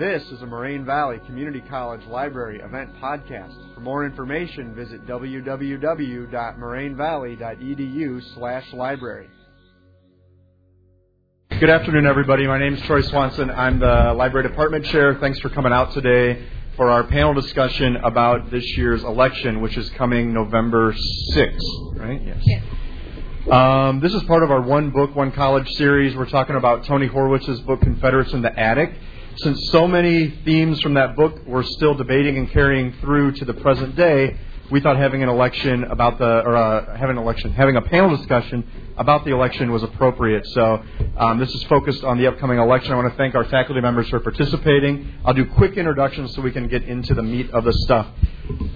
This is a Moraine Valley Community College Library event podcast. For more information, visit www.morainevalley.edu/library. Good afternoon, everybody. My name is Troy Swanson. I'm the library department chair. Thanks for coming out today for our panel discussion about this year's election, which is coming November 6th, right? Yes. yes. Um, this is part of our One Book, One College series. We're talking about Tony Horwitz's book, Confederates in the Attic since so many themes from that book we're still debating and carrying through to the present day, we thought having an election about the, or uh, having an election, having a panel discussion about the election was appropriate. So um, this is focused on the upcoming election. I want to thank our faculty members for participating. I'll do quick introductions so we can get into the meat of the stuff.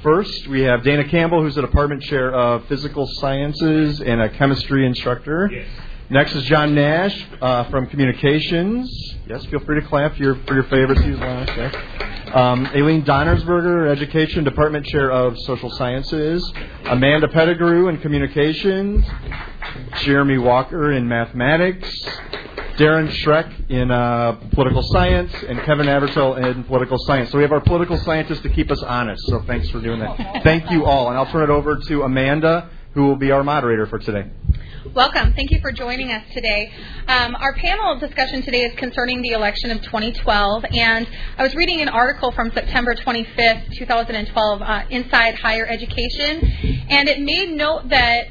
First, we have Dana Campbell, who's the department chair of physical sciences and a chemistry instructor. Yes. Next is John Nash uh, from Communications. Yes, feel free to clap for your, for your favorites. Yes. Um, Aileen Donnersberger, Education Department Chair of Social Sciences. Amanda Pettigrew in Communications. Jeremy Walker in Mathematics. Darren Schreck in uh, Political Science. And Kevin Avertell in Political Science. So we have our political scientists to keep us honest. So thanks for doing that. Thank you all. And I'll turn it over to Amanda, who will be our moderator for today. Welcome. Thank you for joining us today. Um, our panel discussion today is concerning the election of 2012, and I was reading an article from September 25th, 2012, uh, Inside Higher Education, and it made note that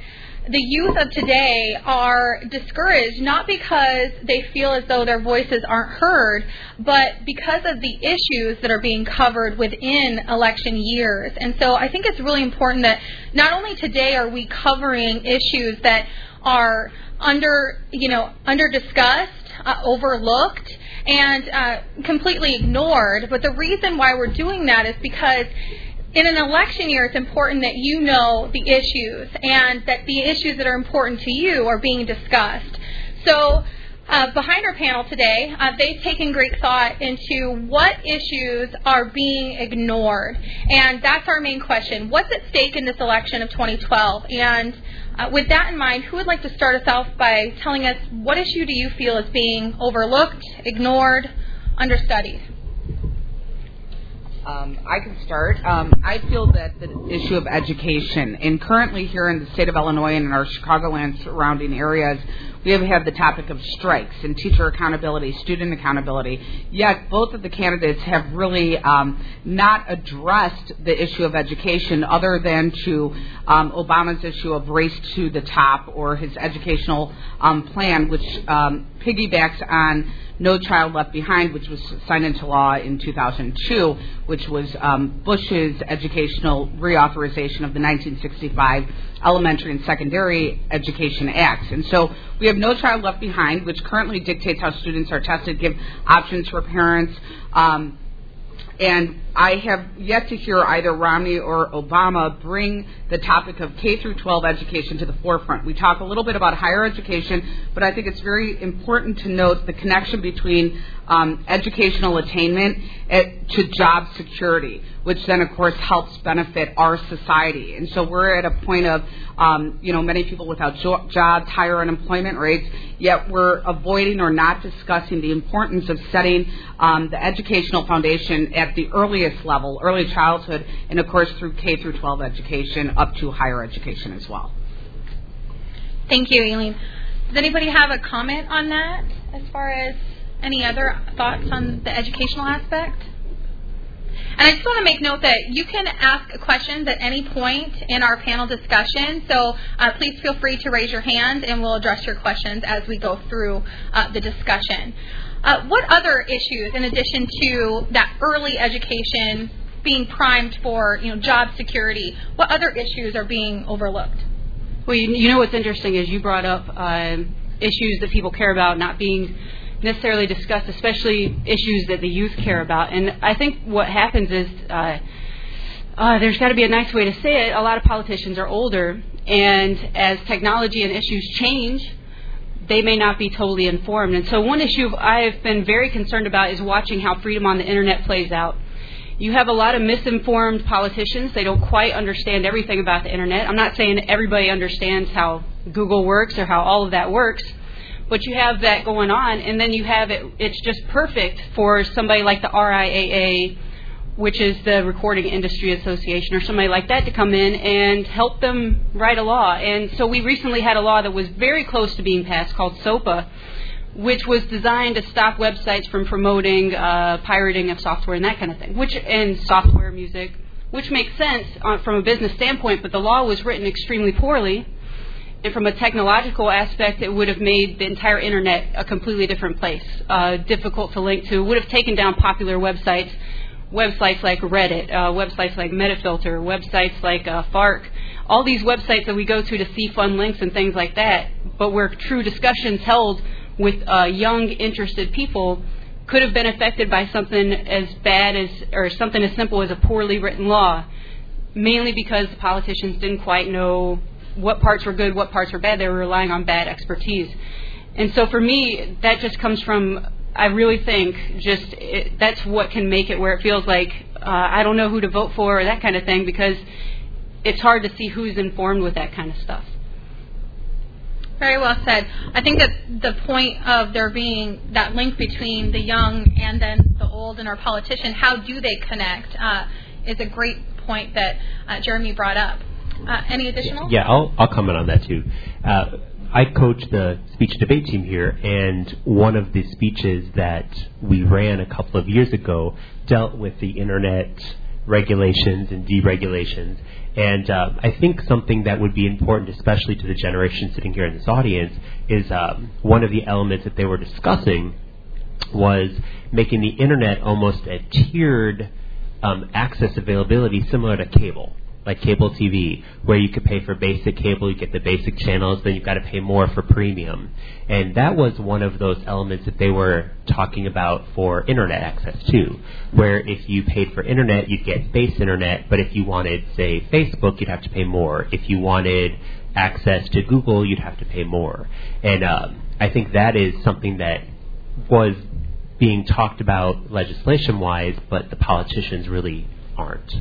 the youth of today are discouraged not because they feel as though their voices aren't heard, but because of the issues that are being covered within election years. And so I think it's really important that not only today are we covering issues that are under, you know, under discussed, uh, overlooked, and uh, completely ignored. But the reason why we're doing that is because in an election year, it's important that you know the issues and that the issues that are important to you are being discussed. So, uh, behind our panel today, uh, they've taken great thought into what issues are being ignored. And that's our main question. What's at stake in this election of 2012? And uh, with that in mind, who would like to start us off by telling us what issue do you feel is being overlooked, ignored, understudied? Um, I can start. Um, I feel that the issue of education, and currently here in the state of Illinois and in our Chicagoland surrounding areas, we have had the topic of strikes and teacher accountability, student accountability. Yet both of the candidates have really um, not addressed the issue of education other than to um, Obama's issue of race to the top or his educational um, plan, which um, piggybacks on no Child Left Behind, which was signed into law in 2002, which was um, Bush's educational reauthorization of the 1965 Elementary and Secondary Education Acts. And so we have No Child Left Behind, which currently dictates how students are tested, give options for parents. Um, and I have yet to hear either Romney or Obama bring the topic of K through 12 education to the forefront. We talk a little bit about higher education, but I think it's very important to note the connection between um, educational attainment at, to job security, which then, of course, helps benefit our society. And so we're at a point of, um, you know, many people without jo- jobs, higher unemployment rates, yet we're avoiding or not discussing the importance of setting um, the educational foundation at the earliest level, early childhood, and of course through K through 12 education up to higher education as well. Thank you, Eileen. Does anybody have a comment on that as far as any other thoughts on the educational aspect? And I just want to make note that you can ask questions at any point in our panel discussion. So uh, please feel free to raise your hand and we'll address your questions as we go through uh, the discussion. Uh, what other issues, in addition to that early education being primed for you know job security, what other issues are being overlooked? Well, you, you know what's interesting is you brought up um, issues that people care about not being necessarily discussed, especially issues that the youth care about. And I think what happens is uh, uh, there's got to be a nice way to say it. A lot of politicians are older, and as technology and issues change, they may not be totally informed. And so, one issue I've been very concerned about is watching how freedom on the internet plays out. You have a lot of misinformed politicians. They don't quite understand everything about the internet. I'm not saying everybody understands how Google works or how all of that works, But you have that going on, and then you have it. It's just perfect for somebody like the RIAA, which is the Recording Industry Association, or somebody like that to come in and help them write a law. And so we recently had a law that was very close to being passed called SOPA, which was designed to stop websites from promoting uh, pirating of software and that kind of thing, which and software music, which makes sense uh, from a business standpoint. But the law was written extremely poorly, and from a technological aspect, it would have made the entire internet a completely different place, uh, difficult to link to. Would have taken down popular websites, websites like Reddit, uh, websites like Metafilter, websites like uh, Fark all these websites that we go to to see fun links and things like that, but where true discussions held with uh, young, interested people could have been affected by something as bad as, or something as simple as a poorly written law, mainly because the politicians didn't quite know what parts were good, what parts were bad. They were relying on bad expertise. And so for me, that just comes from, I really think, just it, that's what can make it where it feels like uh, I don't know who to vote for or that kind of thing because it's hard to see who's informed with that kind of stuff. Very well said. I think that the point of there being that link between the young and then the old and our politician, how do they connect, uh, is a great point that uh, Jeremy brought up. Uh, any additional? Yeah, I'll, I'll comment on that too. Uh, I coach the speech debate team here, and one of the speeches that we ran a couple of years ago dealt with the internet regulations and deregulations. And uh, I think something that would be important, especially to the generation sitting here in this audience, is um, one of the elements that they were discussing was making the internet almost a tiered um, access availability similar to cable like cable TV, where you could pay for basic cable, you get the basic channels, then you've got to pay more for premium. And that was one of those elements that they were talking about for internet access too, where if you paid for internet, you'd get base internet, but if you wanted, say, Facebook, you'd have to pay more. If you wanted access to Google, you'd have to pay more. And um, I think that is something that was being talked about legislation wise, but the politicians really aren't.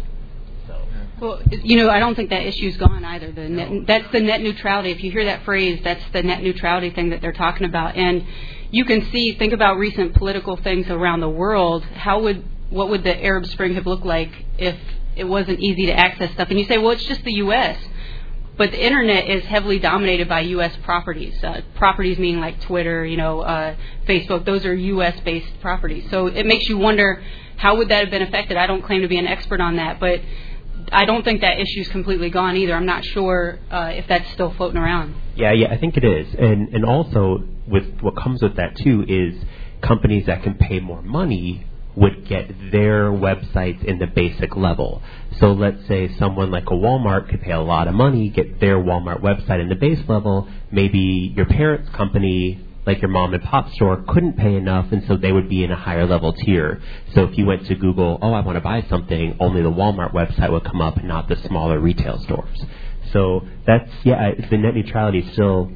Well, you know, I don't think that issue's gone either. The net, that's the net neutrality. If you hear that phrase, that's the net neutrality thing that they're talking about. And you can see, think about recent political things around the world. How would what would the Arab Spring have looked like if it wasn't easy to access stuff? And you say, well, it's just the U.S. But the internet is heavily dominated by U.S. properties. Uh, properties meaning like Twitter, you know, uh, Facebook. Those are U.S.-based properties. So it makes you wonder how would that have been affected. I don't claim to be an expert on that, but I don't think that issue's completely gone either. I'm not sure uh, if that's still floating around. Yeah, yeah, I think it is, and and also with what comes with that too is companies that can pay more money would get their websites in the basic level. So let's say someone like a Walmart could pay a lot of money, get their Walmart website in the base level. Maybe your parents' company like your mom and pop store couldn't pay enough and so they would be in a higher level tier. So if you went to Google, oh, I want to buy something, only the Walmart website would come up, not the smaller retail stores. So that's, yeah, the net neutrality is still,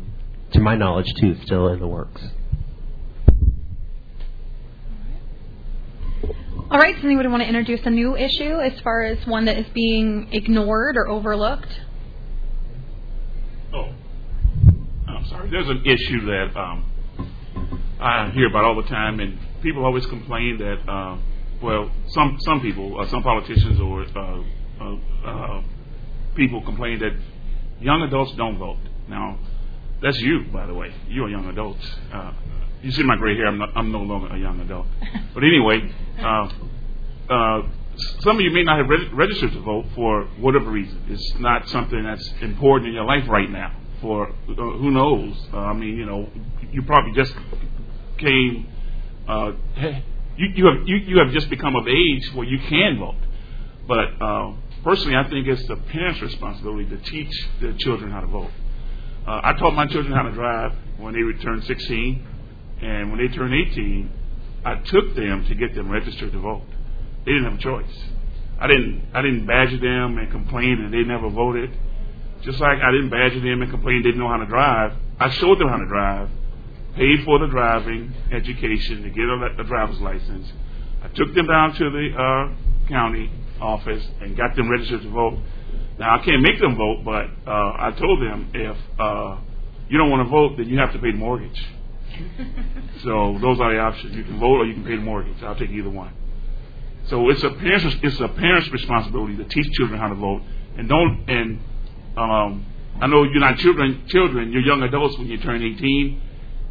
to my knowledge too, still in the works. All right, does anybody want to introduce a new issue as far as one that is being ignored or overlooked? Oh, I'm sorry. There's an issue that um, I hear about all the time, and people always complain that, uh, well, some some people, uh, some politicians or uh, uh, uh, people complain that young adults don't vote. Now, that's you, by the way. You're a young adult. Uh, you see my gray hair. I'm, not, I'm no longer a young adult. But anyway, uh, uh, some of you may not have re- registered to vote for whatever reason. It's not something that's important in your life right now. For uh, who knows? Uh, I mean, you know, you probably just came, uh, you, you, have, you, you have just become of age where you can vote. But uh, personally, I think it's the parents' responsibility to teach their children how to vote. Uh, I taught my children how to drive when they turned 16, and when they turned 18, I took them to get them registered to vote. They didn't have a choice. I didn't I didn't badger them and complain that they never voted. Just like I didn't badger them and complain they didn't know how to drive. I showed them how to drive paid for the driving education to get a, a driver's license. I took them down to the uh, county office and got them registered to vote. Now I can't make them vote, but uh, I told them if uh, you don't want to vote, then you have to pay the mortgage. so those are the options. You can vote or you can pay the mortgage. I'll take either one. So it's a parent's it's a parent's responsibility to teach children how to vote, and don't and um, I know you're not children children you're young adults when you turn 18,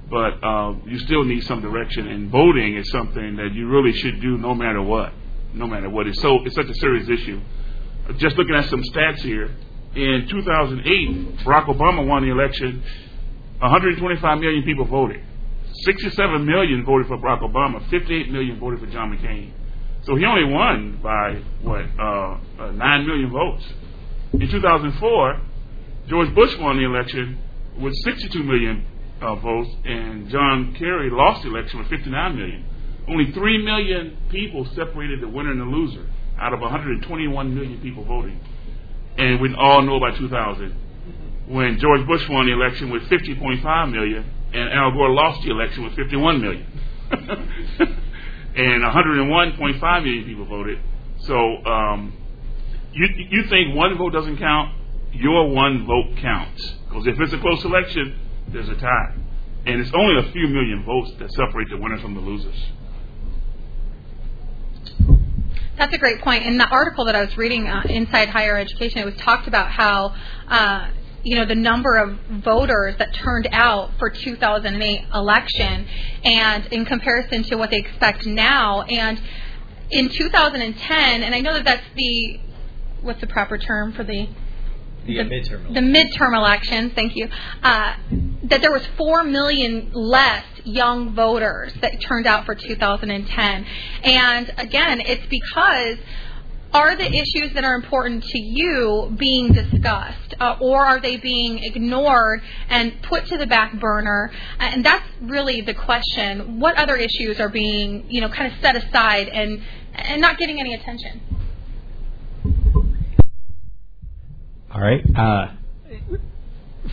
but uh, you still need some direction. And voting is something that you really should do no matter what, no matter what. It's so it's such a serious issue. Just looking at some stats here, in 2008, Barack Obama won the election. 125 million people voted. 67 million voted for Barack Obama. 58 million voted for John McCain. So he only won by what uh, uh, nine million votes. In 2004, George Bush won the election with 62 million uh, votes, and John Kerry lost the election with 59 million. Only three million people separated the winner and the loser out of 121 million people voting. And we all know by 2000 when George Bush won the election with 50.5 million, and Al Gore lost the election with 51 million. and 101.5 million people voted. So um, you you think one vote doesn't count? Your one vote counts because if it's a close election, there's a tie, and it's only a few million votes that separate the winners from the losers. That's a great point. In the article that I was reading, uh, Inside Higher Education, it was talked about how uh, you know the number of voters that turned out for 2008 election and in comparison to what they expect now and in 2010 and I know that that's the what's the proper term for the the, the midterm the midterm elections thank you uh, that there was 4 million less young voters that turned out for 2010 and again it's because are the issues that are important to you being discussed, uh, or are they being ignored and put to the back burner? And that's really the question. What other issues are being, you know, kind of set aside and and not getting any attention? All right. Uh,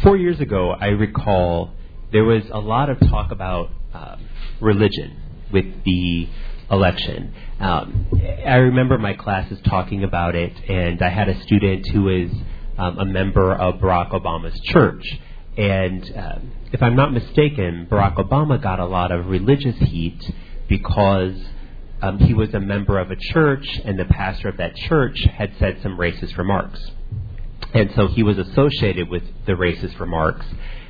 four years ago, I recall there was a lot of talk about uh, religion with the election. Um, I remember my classes talking about it, and I had a student who is um, a member of Barack Obama's church. And uh, if I'm not mistaken, Barack Obama got a lot of religious heat because um, he was a member of a church, and the pastor of that church had said some racist remarks. And so he was associated with the racist remarks.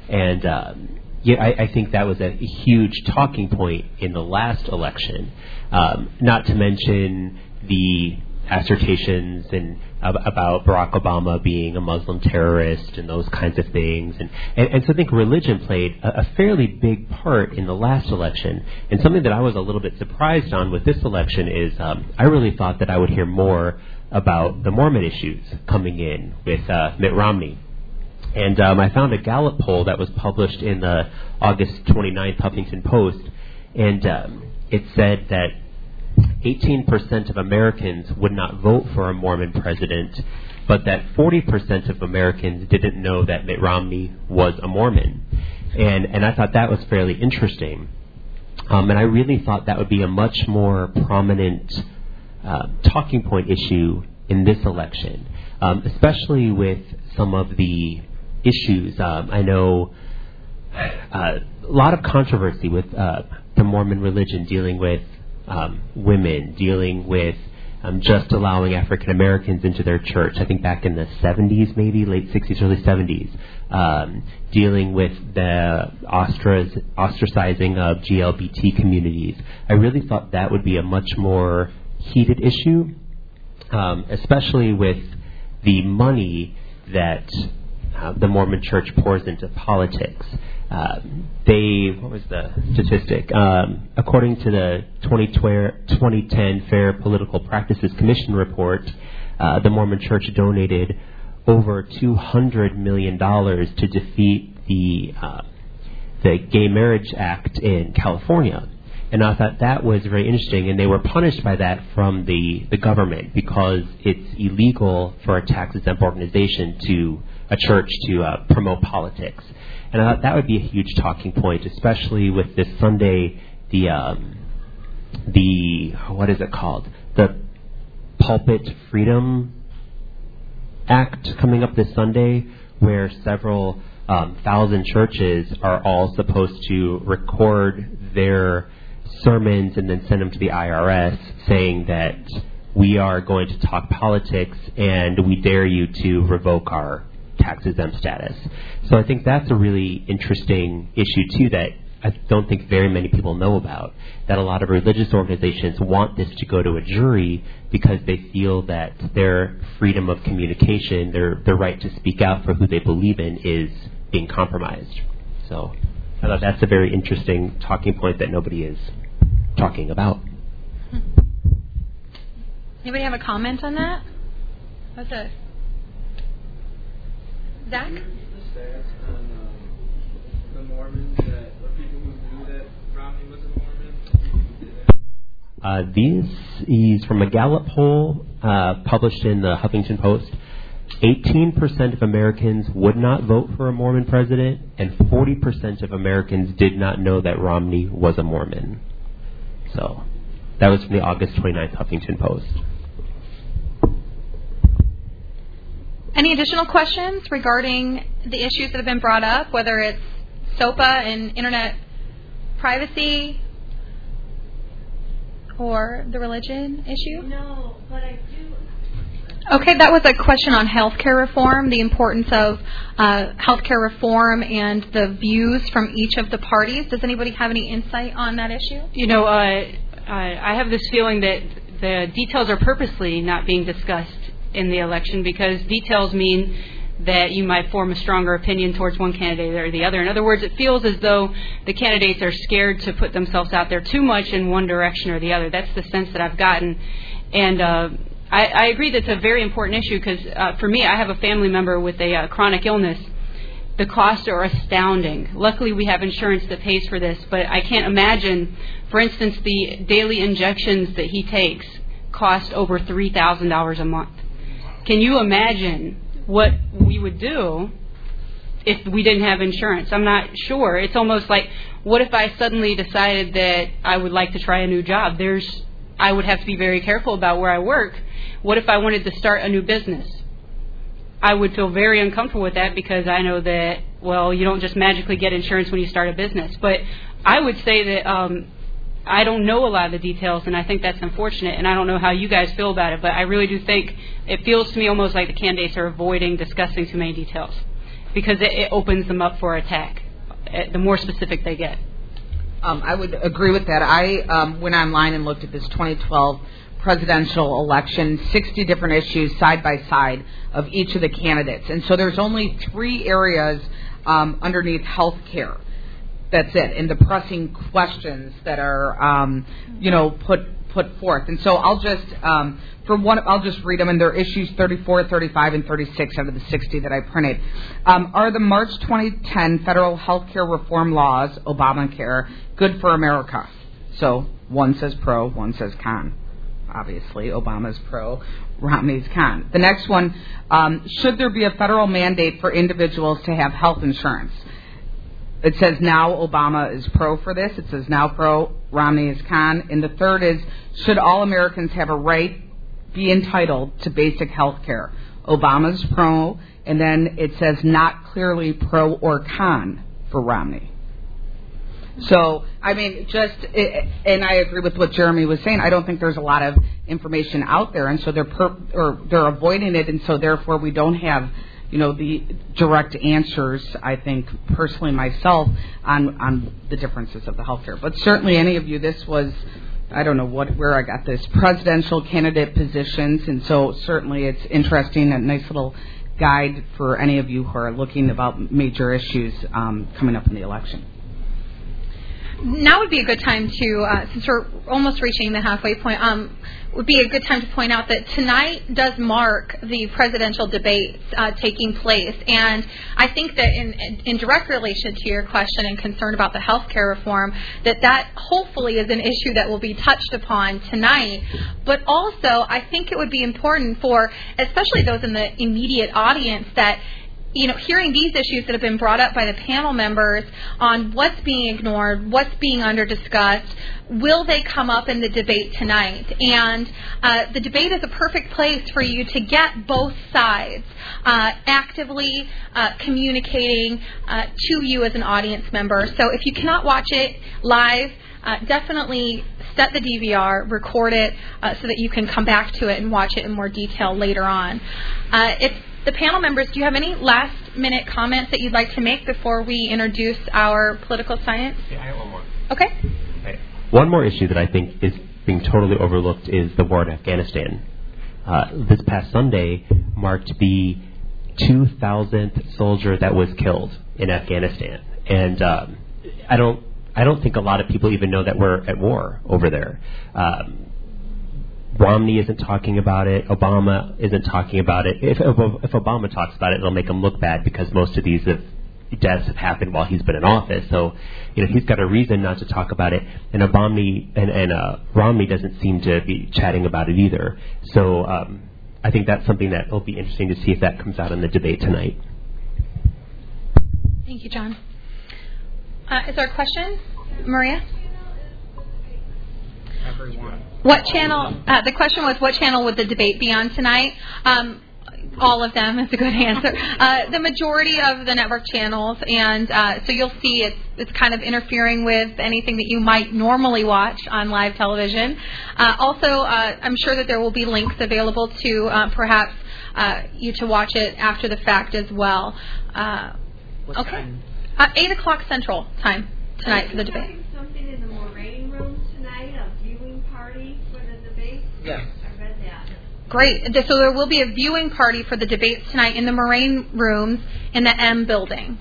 And um, yeah, I, I think that was a huge talking point in the last election. Um, not to mention the assertions and about Barack Obama being a Muslim terrorist and those kinds of things. And, and, and so I think religion played a, a, fairly big part in the last election. And something that I was a little bit surprised on with this election is um, I really thought that I would hear more about the Mormon issues coming in with uh, Mitt Romney. And um, I found a Gallup poll that was published in the August 29th Huffington Post, and um, it said that 18% of Americans would not vote for a Mormon president, but that 40% of Americans didn't know that Mitt Romney was a Mormon. And, and I thought that was fairly interesting. Um, and I really thought that would be a much more prominent uh, talking point issue in this election, um, especially with some of the issues. Um, I know uh, a lot of controversy with uh, the Mormon religion dealing with um, women, dealing with um, just allowing African Americans into their church. I think back in the 70s, maybe late 60s, early 70s, um, dealing with the ostracizing of GLBT communities. I really thought that would be a much more heated issue, um, especially with the money that uh, the Mormon Church pours into politics. Uh, they, what was the statistic? Um, according to the 2010 Fair Political Practices Commission report, uh, the Mormon Church donated over $200 million to defeat the, uh, the Gay Marriage Act in California. And I thought that was very interesting, and they were punished by that from the, the government because it's illegal for a tax exempt organization to a church to uh, promote politics. And I thought that would be a huge talking point, especially with this Sunday, the um, the what is it called? The Pulpit Freedom Act coming up this Sunday, where several um, thousand churches are all supposed to record their sermons and then send them to the IRS saying that we are going to talk politics and we dare you to revoke our tax exempt status. So I think that's a really interesting issue too that I don't think very many people know about. That a lot of religious organizations want this to go to a jury because they feel that their freedom of communication, their their right to speak out for who they believe in, is being compromised. So I thought that's a very interesting talking point that nobody is talking about. Anybody have a comment on that? What's that? Zach? The stats on um, the Mormons that, or people who knew that Romney was a Mormon. who. Uh, these is from a Gallup poll uh, published in the Huffington Post. 18% of Americans would not vote for a Mormon president, and 40% of Americans did not know that Romney was a Mormon. So that was from the August 29th Huffington Post. Any additional questions regarding the issues that have been brought up, whether it's SOPA and internet privacy or the religion issue? No, but I do. Okay, that was a question on healthcare reform, the importance of uh, healthcare reform and the views from each of the parties. Does anybody have any insight on that issue? You know, uh, I I have this feeling that the details are purposely not being discussed in the election because details mean that you might form a stronger opinion towards one candidate or the other. In other words, it feels as though the candidates are scared to put themselves out there too much in one direction or the other. That's the sense that I've gotten. And uh, I, I agree that's a very important issue because uh, for me, I have a family member with a uh, chronic illness. The costs are astounding. Luckily, we have insurance that pays for this, but I can't imagine, for instance, the daily injections that he takes cost over $3,000 a month. Can you imagine what we would do if we didn't have insurance? I'm not sure. It's almost like what if I suddenly decided that I would like to try a new job? There's I would have to be very careful about where I work. What if I wanted to start a new business? I would feel very uncomfortable with that because I know that well, you don't just magically get insurance when you start a business. But I would say that um, I don't know a lot of the details, and I think that's unfortunate. And I don't know how you guys feel about it, but I really do think it feels to me almost like the candidates are avoiding discussing too many details because it, it opens them up for attack. uh, The more specific they get. Um, I would agree with that. I um, went online and looked at this 2012 presidential election, 60 different issues side by side of each of the candidates. And so there's only three areas um, underneath health care. That's it, and the pressing questions that are, um, you know, put put forth. And so I'll just, um, for one, I'll just read them, and they're issues 34, 35, and 36 out of the 60 that I printed. Um, are the March 2010 federal health care reform laws, Obamacare, good for America? So one says pro, one says con. Obviously, Obama's pro, Romney's con. The next one, um, should there be a federal mandate for individuals to have health insurance? It says now Obama is pro for this. It says now pro, Romney is con. And the third is, should all Americans have a right, be entitled to basic health care? Obama's pro, and then it says not clearly pro or con for Romney. So, I mean, just, and I agree with what Jeremy was saying. I don't think there's a lot of information out there, and so they're per, or they're avoiding it, and so therefore we don't have, you know, the direct answers. I think personally myself on on the differences of the healthcare. But certainly, any of you, this was. I don't know what where I got this presidential candidate positions, and so certainly it's interesting, a nice little guide for any of you who are looking about major issues um, coming up in the election now would be a good time to, uh, since we're almost reaching the halfway point, um, would be a good time to point out that tonight does mark the presidential debates uh, taking place, and I think that in, in direct relation to your question and concern about the health care reform, that that hopefully is an issue that will be touched upon tonight. But also, I think it would be important for, especially those in the immediate audience, that you know, hearing these issues that have been brought up by the panel members on what's being ignored, what's being under discussed, will they come up in the debate tonight? And uh, the debate is a perfect place for you to get both sides uh, actively uh, communicating uh, to you as an audience member. So if you cannot watch it live, uh, definitely set the DVR, record it, uh, so that you can come back to it and watch it in more detail later on. if the panel members, do you have any last minute comments that you'd like to make before we introduce our political science? Yeah, I have one more. Okay. Okay. One more issue that I think is being totally overlooked is the war in Afghanistan. Uh, this past Sunday marked the 2,000th soldier that was killed in Afghanistan, and um, I don't. I don't think a lot of people even know that we're at war over there. Um, Romney isn't talking about it. Obama isn't talking about it. If, if Obama talks about it, it'll make him look bad because most of these have, deaths have happened while he's been in office. So, you know, he's got a reason not to talk about it. And Obama and, and uh, Romney doesn't seem to be chatting about it either. So, um, I think that's something that will be interesting to see if that comes out in the debate tonight. Thank you, John. Uh, is there a question, Maria? Everyone. What channel? Uh, the question was, what channel would the debate be on tonight? Um, all of them is a good answer. Uh, the majority of the network channels, and uh, so you'll see it's it's kind of interfering with anything that you might normally watch on live television. Uh, also, uh, I'm sure that there will be links available to uh, perhaps uh, you to watch it after the fact as well. okay, eight o'clock Central time tonight for the debate. Yes. Great. So there will be a viewing party for the debates tonight in the Moraine rooms in the M building.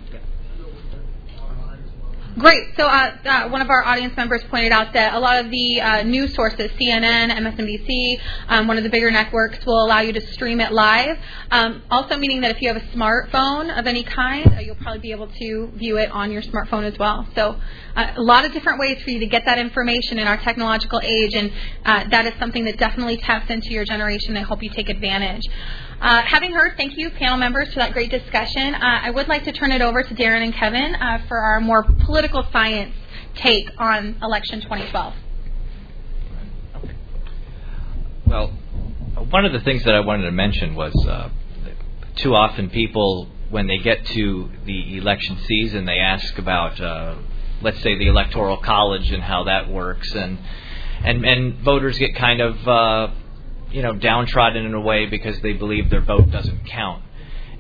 Great. So uh, uh, one of our audience members pointed out that a lot of the uh, news sources, CNN, MSNBC, um, one of the bigger networks, will allow you to stream it live. Um, also meaning that if you have a smartphone of any kind, uh, you'll probably be able to view it on your smartphone as well. So uh, a lot of different ways for you to get that information in our technological age, and uh, that is something that definitely taps into your generation. I hope you take advantage. Uh, having heard, thank you, panel members, for that great discussion. Uh, I would like to turn it over to Darren and Kevin uh, for our more political science take on election 2012. Well, one of the things that I wanted to mention was uh, too often people, when they get to the election season, they ask about, uh, let's say, the electoral college and how that works, and and and voters get kind of uh, you know downtrodden in a way because they believe their vote doesn't count.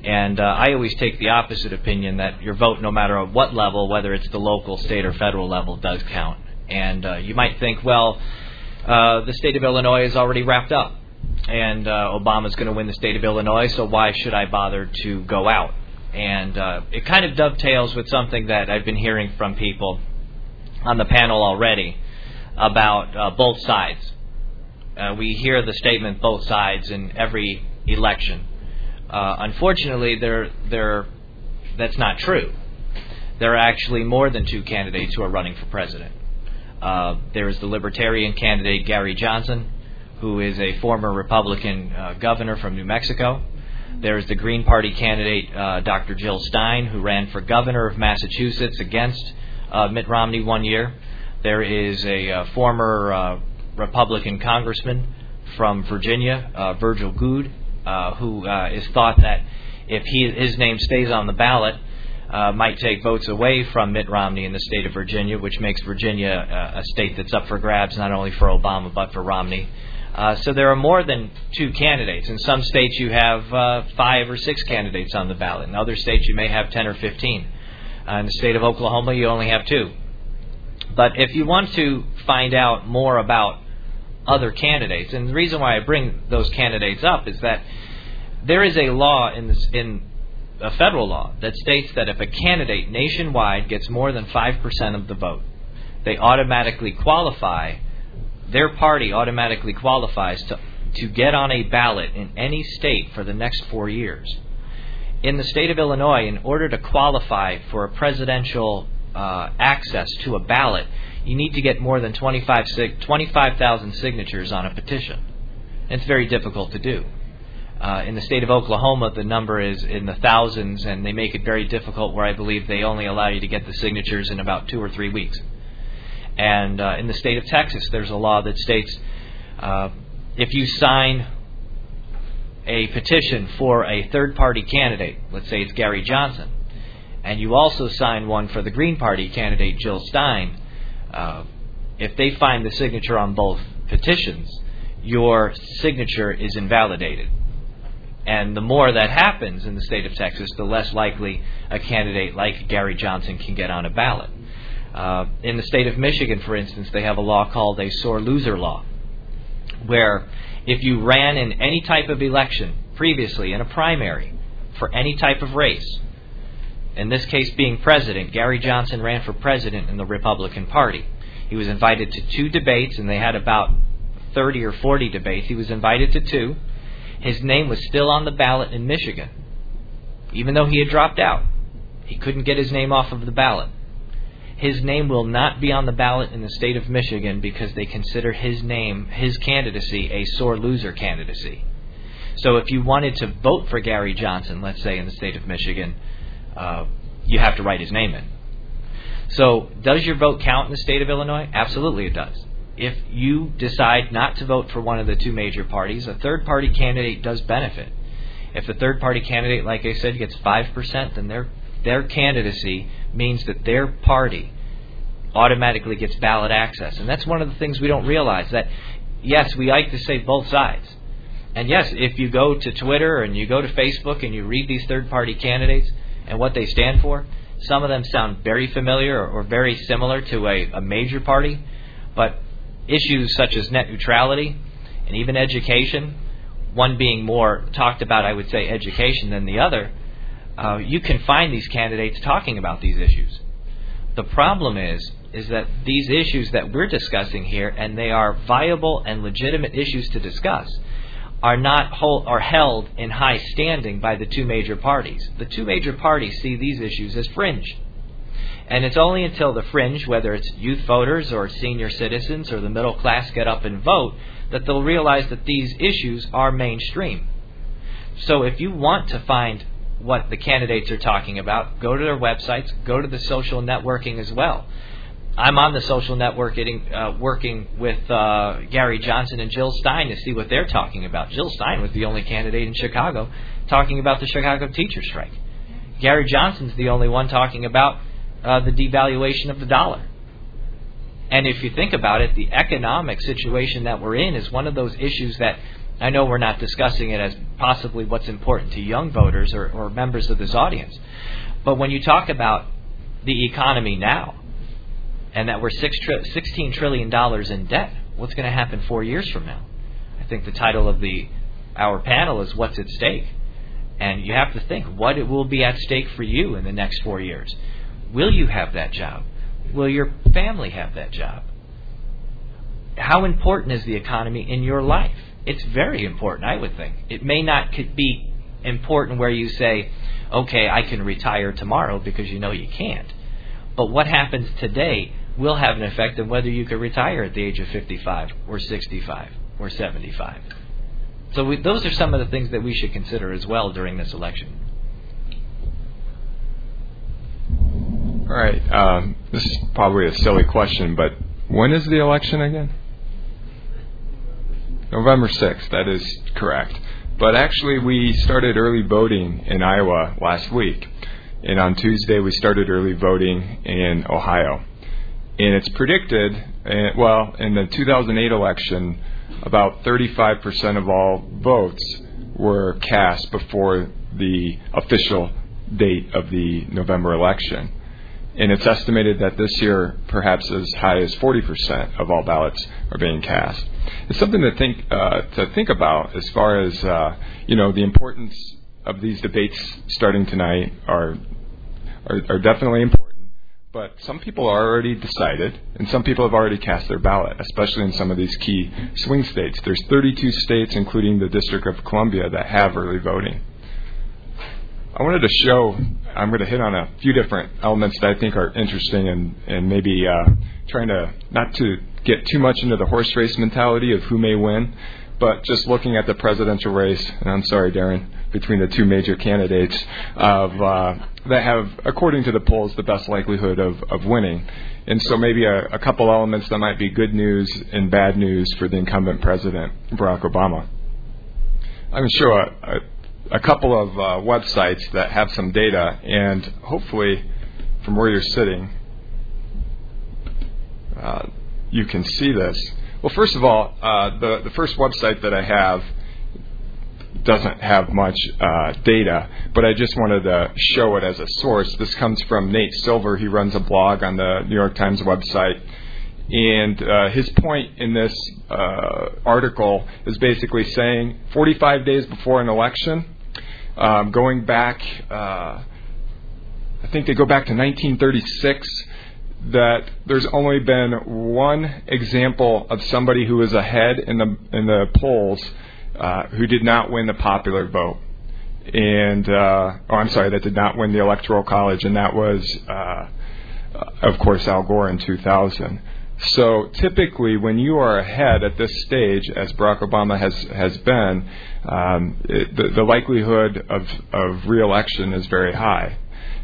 And uh, I always take the opposite opinion that your vote, no matter at what level, whether it's the local, state, or federal level, does count. And uh, you might think, well, uh, the state of Illinois is already wrapped up, and uh, Obama's going to win the state of Illinois, so why should I bother to go out? And uh, it kind of dovetails with something that I've been hearing from people on the panel already about uh, both sides uh, we hear the statement both sides in every election. Uh, unfortunately, that's not true. There are actually more than two candidates who are running for president. Uh, there is the Libertarian candidate Gary Johnson, who is a former Republican uh, governor from New Mexico. There is the Green Party candidate uh, Dr. Jill Stein, who ran for governor of Massachusetts against uh, Mitt Romney one year. There is a former Republican congressman from Virginia, uh, Virgil Goode, uh, who uh, is thought that if he, his name stays on the ballot, uh, might take votes away from Mitt Romney in the state of Virginia, which makes Virginia uh, a state that's up for grabs not only for Obama but for Romney. Uh, so there are more than two candidates. In some states, you have uh, five or six candidates on the ballot. In other states, you may have 10 or 15. Uh, in the state of Oklahoma, you only have two. But if you want to find out more about other candidates, and the reason why I bring those candidates up is that there is a law in this, in a federal law that states that if a candidate nationwide gets more than 5% of the vote, they automatically qualify, their party automatically qualifies to, to get on a ballot in any state for the next four years. In the state of Illinois, in order to qualify for a presidential uh, access to a ballot, you need to get more than 25,000 signatures on a petition. It's very difficult to do. Uh, in the state of Oklahoma, the number is in the thousands, and they make it very difficult. Where I believe they only allow you to get the signatures in about two or three weeks. And uh, in the state of Texas, there's a law that states uh, if you sign a petition for a third party candidate, let's say it's Gary Johnson, and you also sign one for the Green Party candidate Jill Stein, uh, if they find the signature on both petitions, your signature is invalidated. And the more that happens in the state of Texas, the less likely a candidate like Gary Johnson can get on a ballot. Uh, in the state of Michigan, for instance, they have a law called a sore loser law, where if you ran in any type of election previously in a primary for any type of race, in this case being president, Gary Johnson ran for president in the Republican Party. He was invited to two debates, and they had about 30 or 40 debates. He was invited to two. His name was still on the ballot in Michigan, even though he had dropped out. He couldn't get his name off of the ballot. His name will not be on the ballot in the state of Michigan because they consider his name, his candidacy, a sore loser candidacy. So if you wanted to vote for Gary Johnson, let's say in the state of Michigan, uh, you have to write his name in. So, does your vote count in the state of Illinois? Absolutely, it does. If you decide not to vote for one of the two major parties, a third party candidate does benefit. If the third party candidate, like I said, gets 5%, then their, their candidacy means that their party automatically gets ballot access. And that's one of the things we don't realize that, yes, we like to say both sides. And yes, if you go to Twitter and you go to Facebook and you read these third party candidates and what they stand for, some of them sound very familiar or, or very similar to a, a major party. But issues such as net neutrality and even education, one being more talked about, I would say, education than the other, uh, you can find these candidates talking about these issues. The problem is, is that these issues that we're discussing here, and they are viable and legitimate issues to discuss, are not hold, are held in high standing by the two major parties. The two major parties see these issues as fringe. And it's only until the fringe, whether it's youth voters or senior citizens or the middle class, get up and vote, that they'll realize that these issues are mainstream. So if you want to find what the candidates are talking about, go to their websites, go to the social networking as well. I'm on the social networking, uh, working with uh, Gary Johnson and Jill Stein to see what they're talking about. Jill Stein was the only candidate in Chicago talking about the Chicago teacher strike. Gary Johnson's the only one talking about uh, the devaluation of the dollar. And if you think about it, the economic situation that we're in is one of those issues that I know we're not discussing it as possibly what's important to young voters or, or members of this audience. But when you talk about the economy now, and that we're six tri- $16 trillion in debt, what's going to happen four years from now? I think the title of the our panel is What's at Stake? And you have to think what it will be at stake for you in the next four years. Will you have that job? Will your family have that job? How important is the economy in your life? It's very important, I would think. It may not be important where you say, okay, I can retire tomorrow because you know you can't. But what happens today will have an effect on whether you can retire at the age of 55 or 65 or 75. So we, those are some of the things that we should consider as well during this election. All right. Um, this is probably a silly question, but when is the election again? November 6th. That is correct. But actually, we started early voting in Iowa last week. And on Tuesday, we started early voting in Ohio. And it's predicted, uh, well, in the 2008 election, about 35% of all votes were cast before the official date of the November election. And it's estimated that this year, perhaps as high as 40% of all ballots are being cast. It's something to think uh, to think about as far as uh, you know the importance of these debates starting tonight are, are are definitely important. But some people are already decided, and some people have already cast their ballot, especially in some of these key swing states. There's 32 states, including the District of Columbia, that have early voting. I wanted to show, I'm going to hit on a few different elements that I think are interesting and, and maybe uh, trying to, not to get too much into the horse race mentality of who may win, but just looking at the presidential race, and I'm sorry, Darren, between the two major candidates of uh, that have, according to the polls, the best likelihood of, of winning. And so maybe a, a couple elements that might be good news and bad news for the incumbent president, Barack Obama. I'm sure a, a, a couple of uh, websites that have some data, and hopefully, from where you're sitting, uh, you can see this. Well, first of all, uh, the the first website that I have doesn't have much uh, data, but I just wanted to show it as a source. This comes from Nate Silver. He runs a blog on the New York Times website. And uh, his point in this uh, article is basically saying 45 days before an election, um, going back, uh, I think they go back to 1936, that there's only been one example of somebody who was ahead in the in the polls uh, who did not win the popular vote, and uh, oh, I'm sorry, that did not win the electoral college, and that was, uh, of course, Al Gore in 2000. So typically, when you are ahead at this stage, as Barack Obama has has been, um, it, the, the likelihood of of reelection is very high.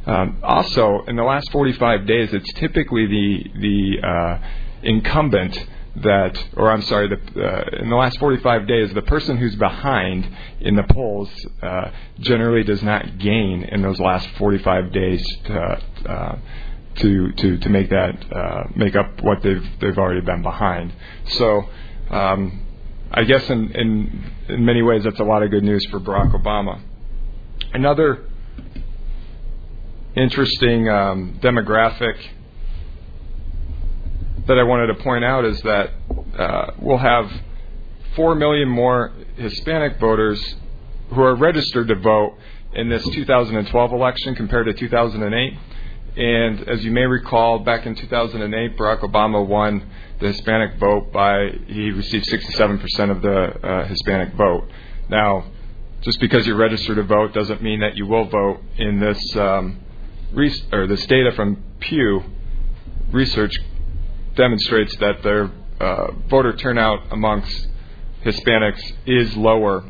Um, also, in the last 45 days, it's typically the the uh, incumbent that, or I'm sorry, the, uh, in the last 45 days, the person who's behind in the polls uh, generally does not gain in those last 45 days to uh, to, to to make that uh, make up what they've they've already been behind. So. Um, I guess in, in in many ways that's a lot of good news for Barack Obama. Another interesting um, demographic that I wanted to point out is that uh, we'll have 4 million more Hispanic voters who are registered to vote in this 2012 election compared to 2008. And as you may recall, back in 2008, Barack Obama won the Hispanic vote by, he received 67% of the uh, Hispanic vote. Now, just because you're registered to vote doesn't mean that you will vote in this um, or this data from Pew Research demonstrates that their uh, voter turnout amongst Hispanics is lower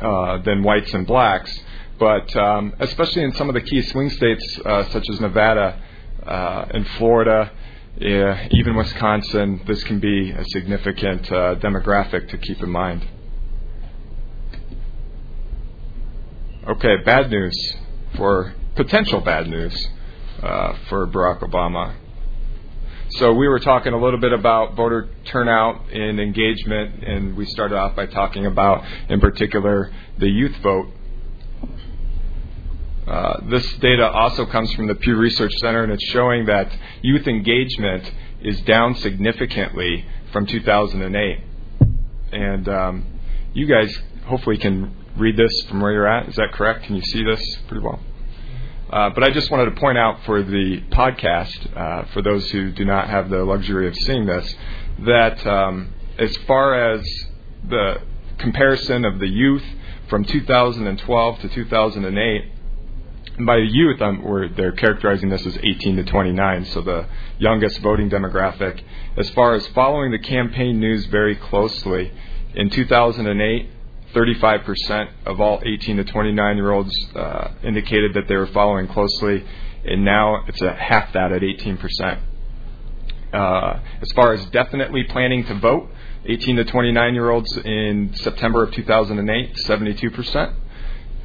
uh, than whites and blacks. But um, especially in some of the key swing states, uh, such as Nevada uh, and Florida, even Wisconsin, this can be a significant uh, demographic to keep in mind. Okay, bad news for potential bad news uh, for Barack Obama. So we were talking a little bit about voter turnout and engagement, and we started off by talking about, in particular, the youth vote. Uh, this data also comes from the Pew Research Center, and it's showing that youth engagement is down significantly from 2008. And um, you guys hopefully can read this from where you're at. Is that correct? Can you see this pretty well? Uh, but I just wanted to point out for the podcast, uh, for those who do not have the luxury of seeing this, that um, as far as the comparison of the youth from 2012 to 2008, and by youth, um, they're characterizing this as 18 to 29, so the youngest voting demographic. As far as following the campaign news very closely, in 2008, 35% of all 18 to 29 year olds uh, indicated that they were following closely, and now it's a half that at 18%. Uh, as far as definitely planning to vote, 18 to 29 year olds in September of 2008, 72%.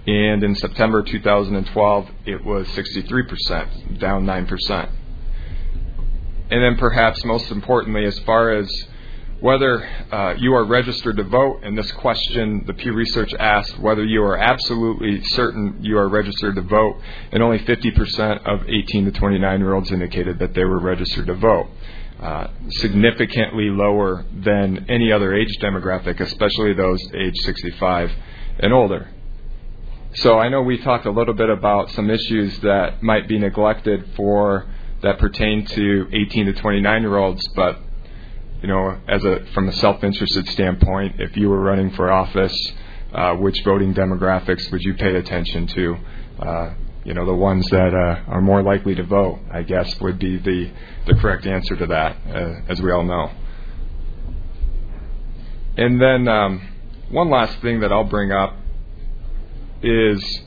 And in September 2012, it was 63%, down 9%. And then perhaps most importantly, as far as whether uh, you are registered to vote, and this question the Pew Research asked whether you are absolutely certain you are registered to vote, and only 50% of 18 to 29 year olds indicated that they were registered to vote. Uh, significantly lower than any other age demographic, especially those age 65 and older. So I know we talked a little bit about some issues that might be neglected for that pertain to 18 to 29 year olds, but you know, as a from a self-interested standpoint, if you were running for office, uh, which voting demographics would you pay attention to? Uh, you know, the ones that uh, are more likely to vote, I guess, would be the the correct answer to that, uh, as we all know. And then um, one last thing that I'll bring up is,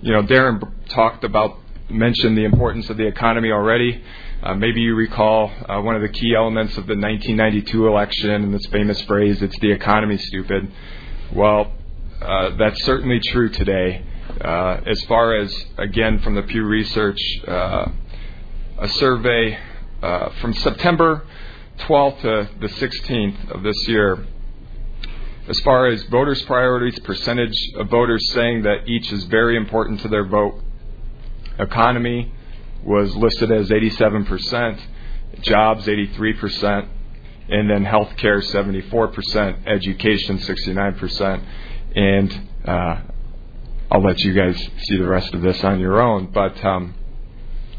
you know, Darren talked about, mentioned the importance of the economy already. Uh, maybe you recall uh, one of the key elements of the 1992 election and this famous phrase, it's the economy, stupid. Well, uh, that's certainly true today. Uh, as far as, again, from the Pew Research, uh, a survey uh, from September 12th to the 16th of this year, as far as voters' priorities, percentage of voters saying that each is very important to their vote, economy was listed as 87%, jobs 83%, and then healthcare 74%, education 69%, and uh, I'll let you guys see the rest of this on your own. But um,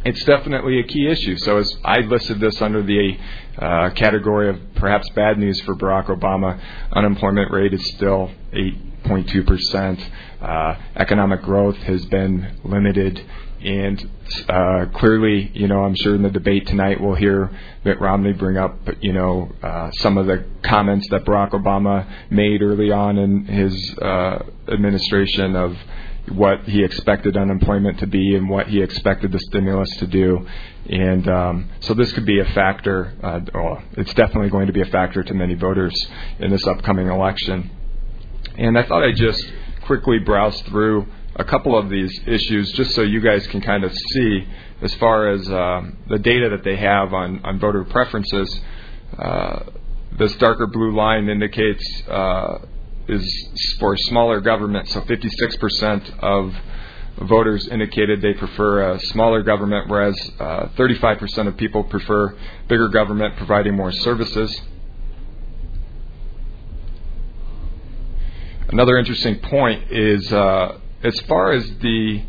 it's definitely a key issue. So as I listed this under the uh, category of perhaps bad news for Barack Obama, unemployment rate is still 8.2 percent. Uh, economic growth has been limited. And uh, clearly, you know, I'm sure in the debate tonight we'll hear Mitt Romney bring up, you know, uh, some of the comments that Barack Obama made early on in his uh, administration of what he expected unemployment to be and what he expected the stimulus to do. And um, so this could be a factor, uh, well, it's definitely going to be a factor to many voters in this upcoming election. And I thought I'd just quickly browse through a couple of these issues just so you guys can kind of see as far as um, the data that they have on, on voter preferences. Uh, this darker blue line indicates uh, is for smaller government. So 56% of voters indicated they prefer a smaller government, whereas uh, 35% of people prefer bigger government providing more services. Another interesting point is uh, as far as the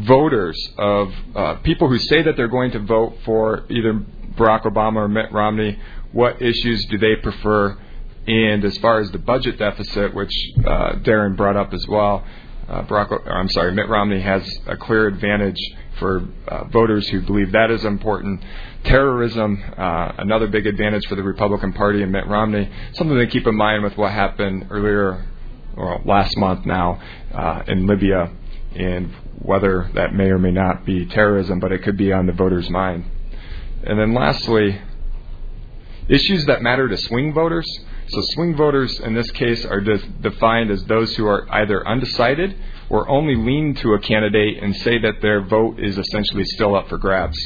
voters of uh, people who say that they're going to vote for either Barack Obama or Mitt Romney, what issues do they prefer? And as far as the budget deficit, which uh, Darren brought up as well, uh, Barack, I'm sorry, Mitt Romney has a clear advantage for uh, voters who believe that is important. Terrorism, uh, another big advantage for the Republican Party and Mitt Romney. Something to keep in mind with what happened earlier, or last month now, uh, in Libya, and whether that may or may not be terrorism, but it could be on the voters' mind. And then lastly, issues that matter to swing voters. So swing voters in this case are de- defined as those who are either undecided or only lean to a candidate and say that their vote is essentially still up for grabs.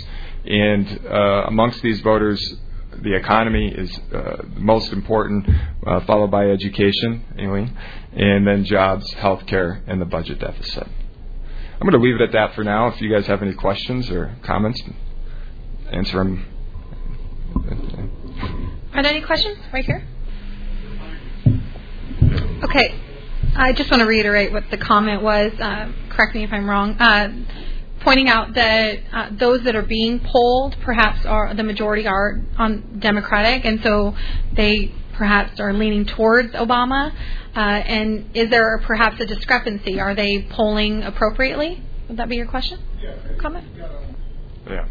And uh, amongst these voters, the economy is uh, most important, uh, followed by education, Aileen, and then jobs, healthcare, and the budget deficit. I'm going to leave it at that for now. If you guys have any questions or comments, answer them. Are there any questions right here? Okay. I just want to reiterate what the comment was. Uh, correct me if I'm wrong. Pointing out that uh, those that are being polled, perhaps are the majority are on Democratic, and so they perhaps are leaning towards Obama. Uh, and is there perhaps a discrepancy? Are they polling appropriately? Would that be your question? Yeah. Comment? Yeah.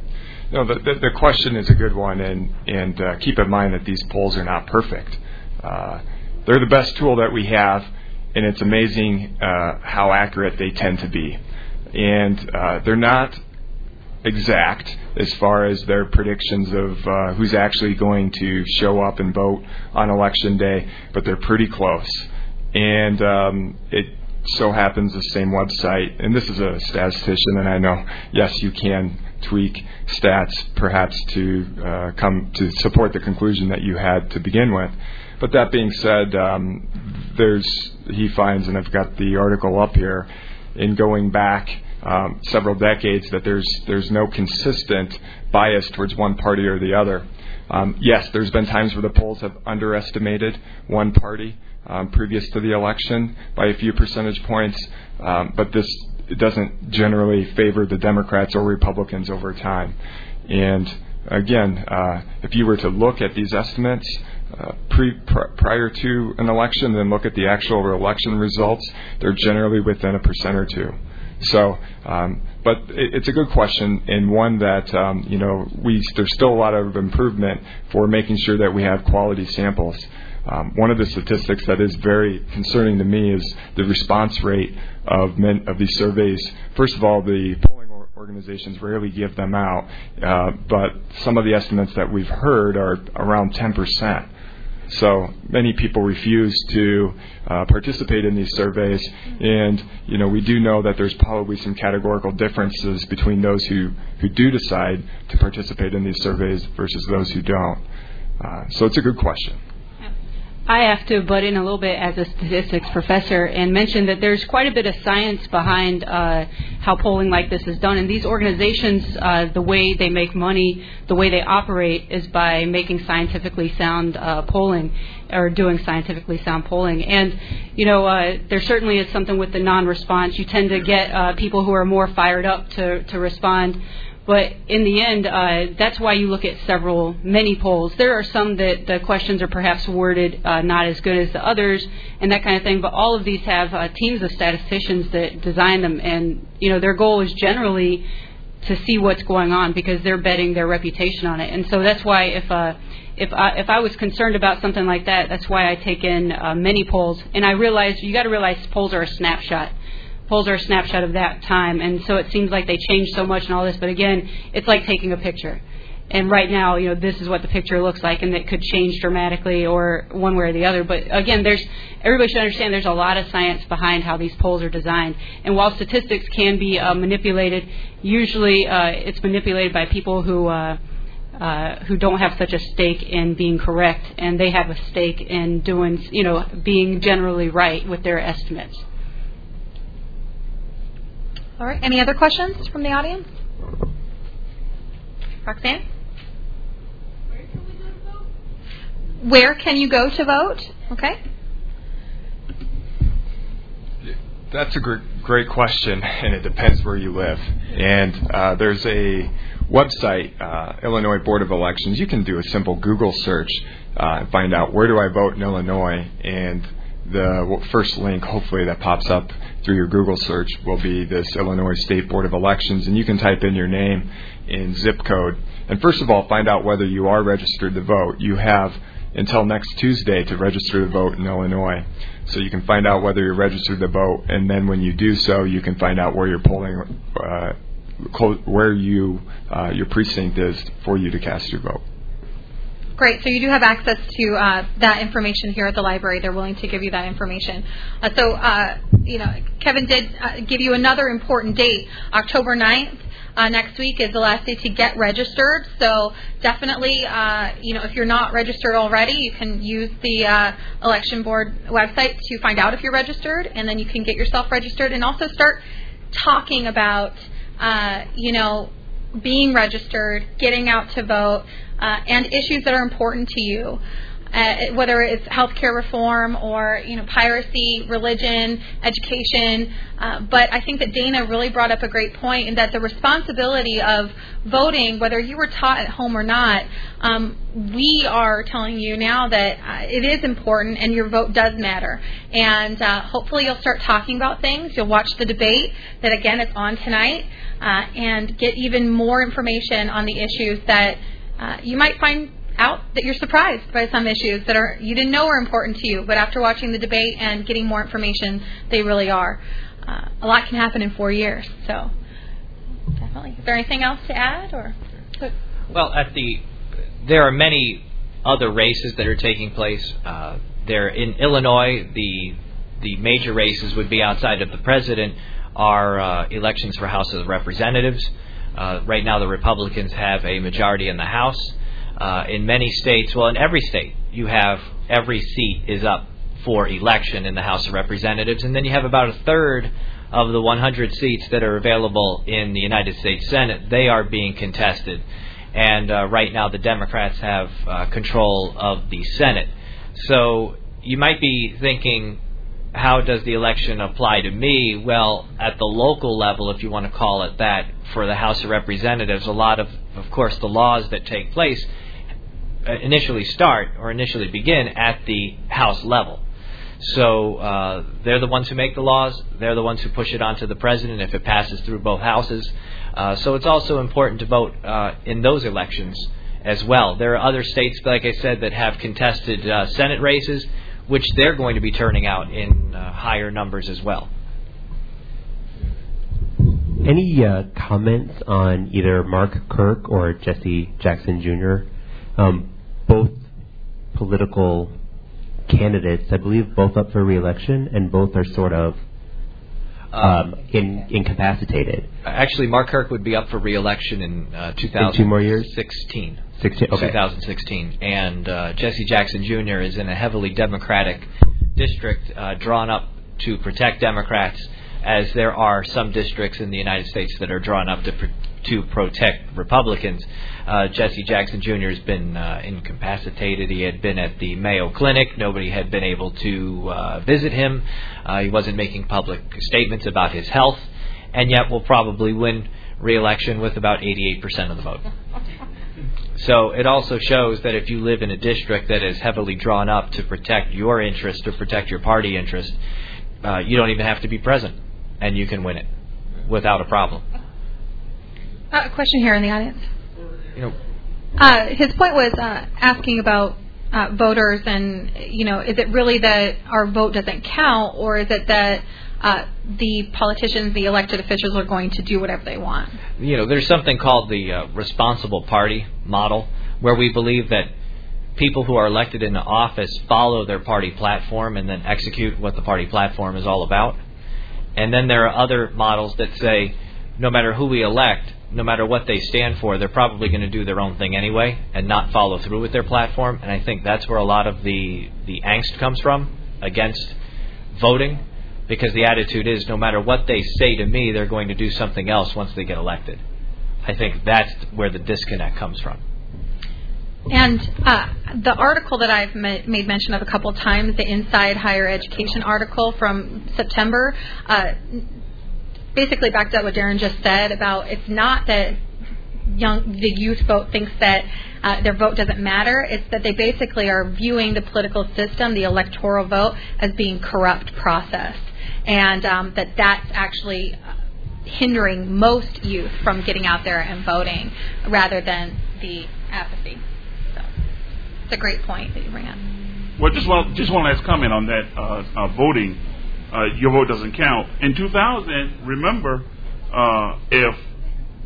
No, the, the, the question is a good one, and and uh, keep in mind that these polls are not perfect. Uh, they're the best tool that we have, and it's amazing uh, how accurate they tend to be. And uh, they're not exact as far as their predictions of uh, who's actually going to show up and vote on election day, but they're pretty close. And um, it so happens the same website, and this is a statistician, and I know, yes, you can tweak stats perhaps to uh, come to support the conclusion that you had to begin with. But that being said, um, there's he finds, and I've got the article up here, in going back um, several decades, that there's there's no consistent bias towards one party or the other. Um, yes, there's been times where the polls have underestimated one party um, previous to the election by a few percentage points, um, but this doesn't generally favor the Democrats or Republicans over time. And again, uh, if you were to look at these estimates, pre, pr- prior to an election, then look at the actual election results, they're generally within a percent or two. So, um, but it, it's a good question and one that um, you know we there's still a lot of improvement for making sure that we have quality samples. Um, one of the statistics that is very concerning to me is the response rate of men, of these surveys. First of all, the polling organizations rarely give them out, uh, but some of the estimates that we've heard are around 10 percent. So many people refuse to uh, participate in these surveys, and you know we do know that there's probably some categorical differences between those who, who do decide to participate in these surveys versus those who don't. Uh, so it's a good question. I have to butt in a little bit as a statistics professor and mention that there's quite a bit of science behind uh, how polling like this is done. And these organizations, uh, the way they make money, the way they operate, is by making scientifically sound uh, polling or doing scientifically sound polling. And you know, uh, there certainly is something with the non-response. You tend to get uh, people who are more fired up to to respond but in the end, uh, that's why you look at several, many polls. There are some that the questions are perhaps worded uh, not as good as the others and that kind of thing, but all of these have uh, teams of statisticians that design them. And, you know, their goal is generally to see what's going on because they're betting their reputation on it. And so that's why if, uh, if I, if I was concerned about something like that, that's why I take in uh, many polls. And I realize you got to realize polls are a snapshot polls are a snapshot of that time, and so it seems like they changed so much and all this. But again, it's like taking a picture. And right now, you know, this is what the picture looks like, and it could change dramatically or one way or the other. But again, there's everybody should understand there's a lot of science behind how these polls are designed. And while statistics can be uh, manipulated, usually uh, it's manipulated by people who. Uh, uh, who don't have such a stake in being correct, and they have a stake in doing, you know, being generally right with their estimates. All right. Any other questions from the audience? Roxanne? Where can you go to vote? Okay. That's a great, great question, and it depends where you live. And uh, there's a website, uh, Illinois Board of Elections. You can do a simple Google search uh, and find out where do I vote in Illinois, and the first link, hopefully, that pops up through your Google search will be this Illinois State Board of Elections, and you can type in your name and zip code. And first of all, find out whether you are registered to vote. You have until next Tuesday to register to vote in Illinois. So you can find out whether you're registered to vote, and then when you do so, you can find out where your polling, uh, where you uh, your precinct is for you to cast your vote. Great. So you do have access to uh, that information here at the library. They're willing to give you that information. Uh, so, uh, you know, Kevin did uh, give you another important date, October 9th. Uh, next week is the last day to get registered. So definitely, uh, you know, if you're not registered already, you can use the election board website to find out if you're registered, and then you can get yourself registered and also start talking about, you know, being registered, getting out to vote uh, and issues that are important to you. Uh, whether it's healthcare reform or you know piracy, religion, education. Uh, but I think that Dana really brought up a great point in that the responsibility of voting, whether you were taught at home or not, um, we are telling you now that uh, it is important and your vote does matter. And uh, hopefully you'll start talking about things. You'll watch the debate that again is on tonight, uh, and get even more information on the issues that uh, you might find out that you're surprised by some issues that are you didn't know were important to you, but after watching the debate and getting more information, they really are. Uh, a lot can happen in four years, so definitely. Is there anything else to add, or? Well, at the there are many other races that are taking place. Uh, there in Illinois, the the major races would be outside of the president are uh, elections for House of Representatives. Uh, right now, the Republicans have a majority in the House. Uh, in many states, well, in every state, you have every seat is up for election in the House of Representatives, and then you have about a third of the 100 seats that are available in the United States Senate. They are being contested, and uh, right now the Democrats have uh, control of the Senate. So you might be thinking, how does the election apply to me? Well, at the local level, if you want to call it that, for the House of Representatives, a lot of, of course, the laws that take place uh, initially start or initially begin at the House level. So uh, they're the ones who make the laws. They're the ones who push it onto the president if it passes through both houses. Uh, so it's also important to vote uh, in those elections as well. There are other states, like I said, that have contested uh, Senate races, which they're going to be turning out in uh, higher numbers as well. Any uh, comments on either Mark Kirk or Jesse Jackson Jr.? Um, both political candidates, I believe, both up for reelection, and both are sort of um, in, incapacitated. Actually, Mark Kirk would be up for reelection in uh, 2016. In two more years? 16. 16, okay. 2016. And uh, Jesse Jackson Jr. is in a heavily Democratic district uh, drawn up to protect Democrats, as there are some districts in the United States that are drawn up to pr- to protect Republicans. Uh, Jesse Jackson Jr. has been uh, incapacitated. He had been at the Mayo Clinic. Nobody had been able to uh, visit him. Uh, he wasn't making public statements about his health, and yet will probably win re-election with about 88% of the vote. So it also shows that if you live in a district that is heavily drawn up to protect your interest, or protect your party interest, uh, you don't even have to be present, and you can win it without a problem. Uh, a question here in the audience. You know, Uh, his point was uh, asking about uh, voters, and you know, is it really that our vote doesn't count, or is it that uh, the politicians, the elected officials, are going to do whatever they want? you know, there's something called the uh, responsible party model, where we believe that people who are elected into office follow their party platform and then execute what the party platform is all about. And then there are other models that say no matter who we elect, no matter what they stand for, they're probably going to do their own thing anyway and not follow through with their platform. And I think that's where a lot of the, the angst comes from against voting because the attitude is no matter what they say to me, they're going to do something else once they get elected. I think that's where the disconnect comes from. And uh, the article that I've ma- made mention of a couple times, the Inside Higher Education article from September, uh, basically backed up what Darren just said about it's not that young the youth vote thinks that uh, their vote doesn't matter. It's that they basically are viewing the political system, the electoral vote, as being corrupt process, and um, that that's actually uh, hindering most youth from getting out there and voting, rather than the apathy. So it's a great point that you bring up. Well, just one, just one last comment on that uh, uh, voting. Uh, your vote doesn't count. In 2000, remember, uh, if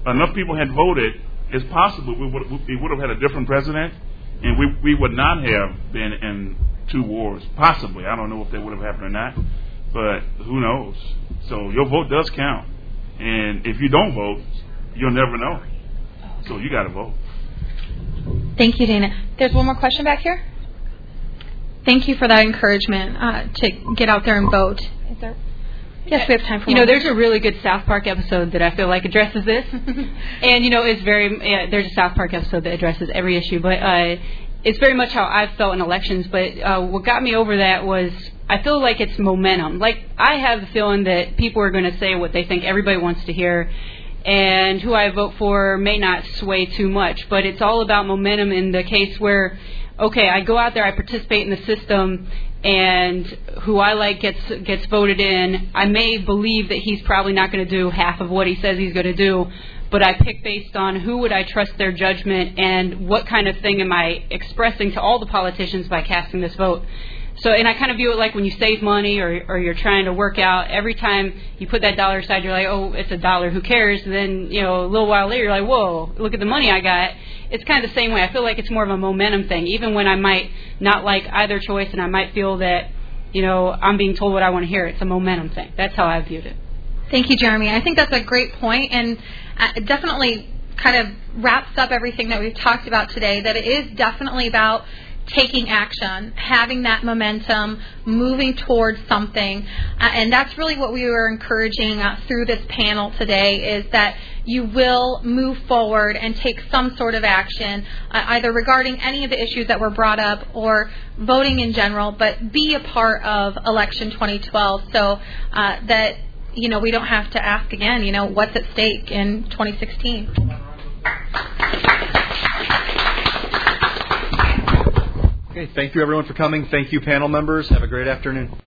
enough people had voted, it's possible we would we would have had a different president, and we we would not have been in two wars. Possibly, I don't know if that would have happened or not, but who knows? So your vote does count, and if you don't vote, you'll never know. So you got to vote. Thank you, Dana. There's one more question back here. Thank you for that encouragement uh, to get out there and vote. Is there? Yes, we have time for You know, there's a really good South Park episode that I feel like addresses this, and you know, it's very. Yeah, there's a South Park episode that addresses every issue, but uh, it's very much how I've felt in elections. But uh, what got me over that was I feel like it's momentum. Like I have the feeling that people are going to say what they think everybody wants to hear, and who I vote for may not sway too much. But it's all about momentum in the case where, okay, I go out there, I participate in the system, and who I like gets gets voted in. I may believe that he's probably not going to do half of what he says he's going to do, but I pick based on who would I trust their judgment and what kind of thing am I expressing to all the politicians by casting this vote. So, and I kind of view it like when you save money or, or you're trying to work out, every time you put that dollar aside, you're like, oh, it's a dollar, who cares? And then, you know, a little while later, you're like, whoa, look at the money I got. It's kind of the same way. I feel like it's more of a momentum thing, even when I might not like either choice and I might feel that, you know, I'm being told what I want to hear. It's a momentum thing. That's how I viewed it. Thank you, Jeremy. I think that's a great point, and it definitely kind of wraps up everything that we've talked about today. That it is definitely about taking action, having that momentum, moving towards something, uh, and that's really what we were encouraging uh, through this panel today. Is that you will move forward and take some sort of action, uh, either regarding any of the issues that were brought up or voting in general, but be a part of election 2012 so uh, that you know we don't have to ask again. You know what's at stake in 2016. Okay, thank you everyone for coming. Thank you, panel members. Have a great afternoon.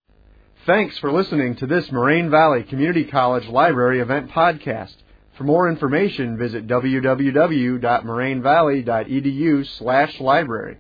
Thanks for listening to this Moraine Valley Community College Library event podcast. For more information, visit www.morainevalley.edu slash library.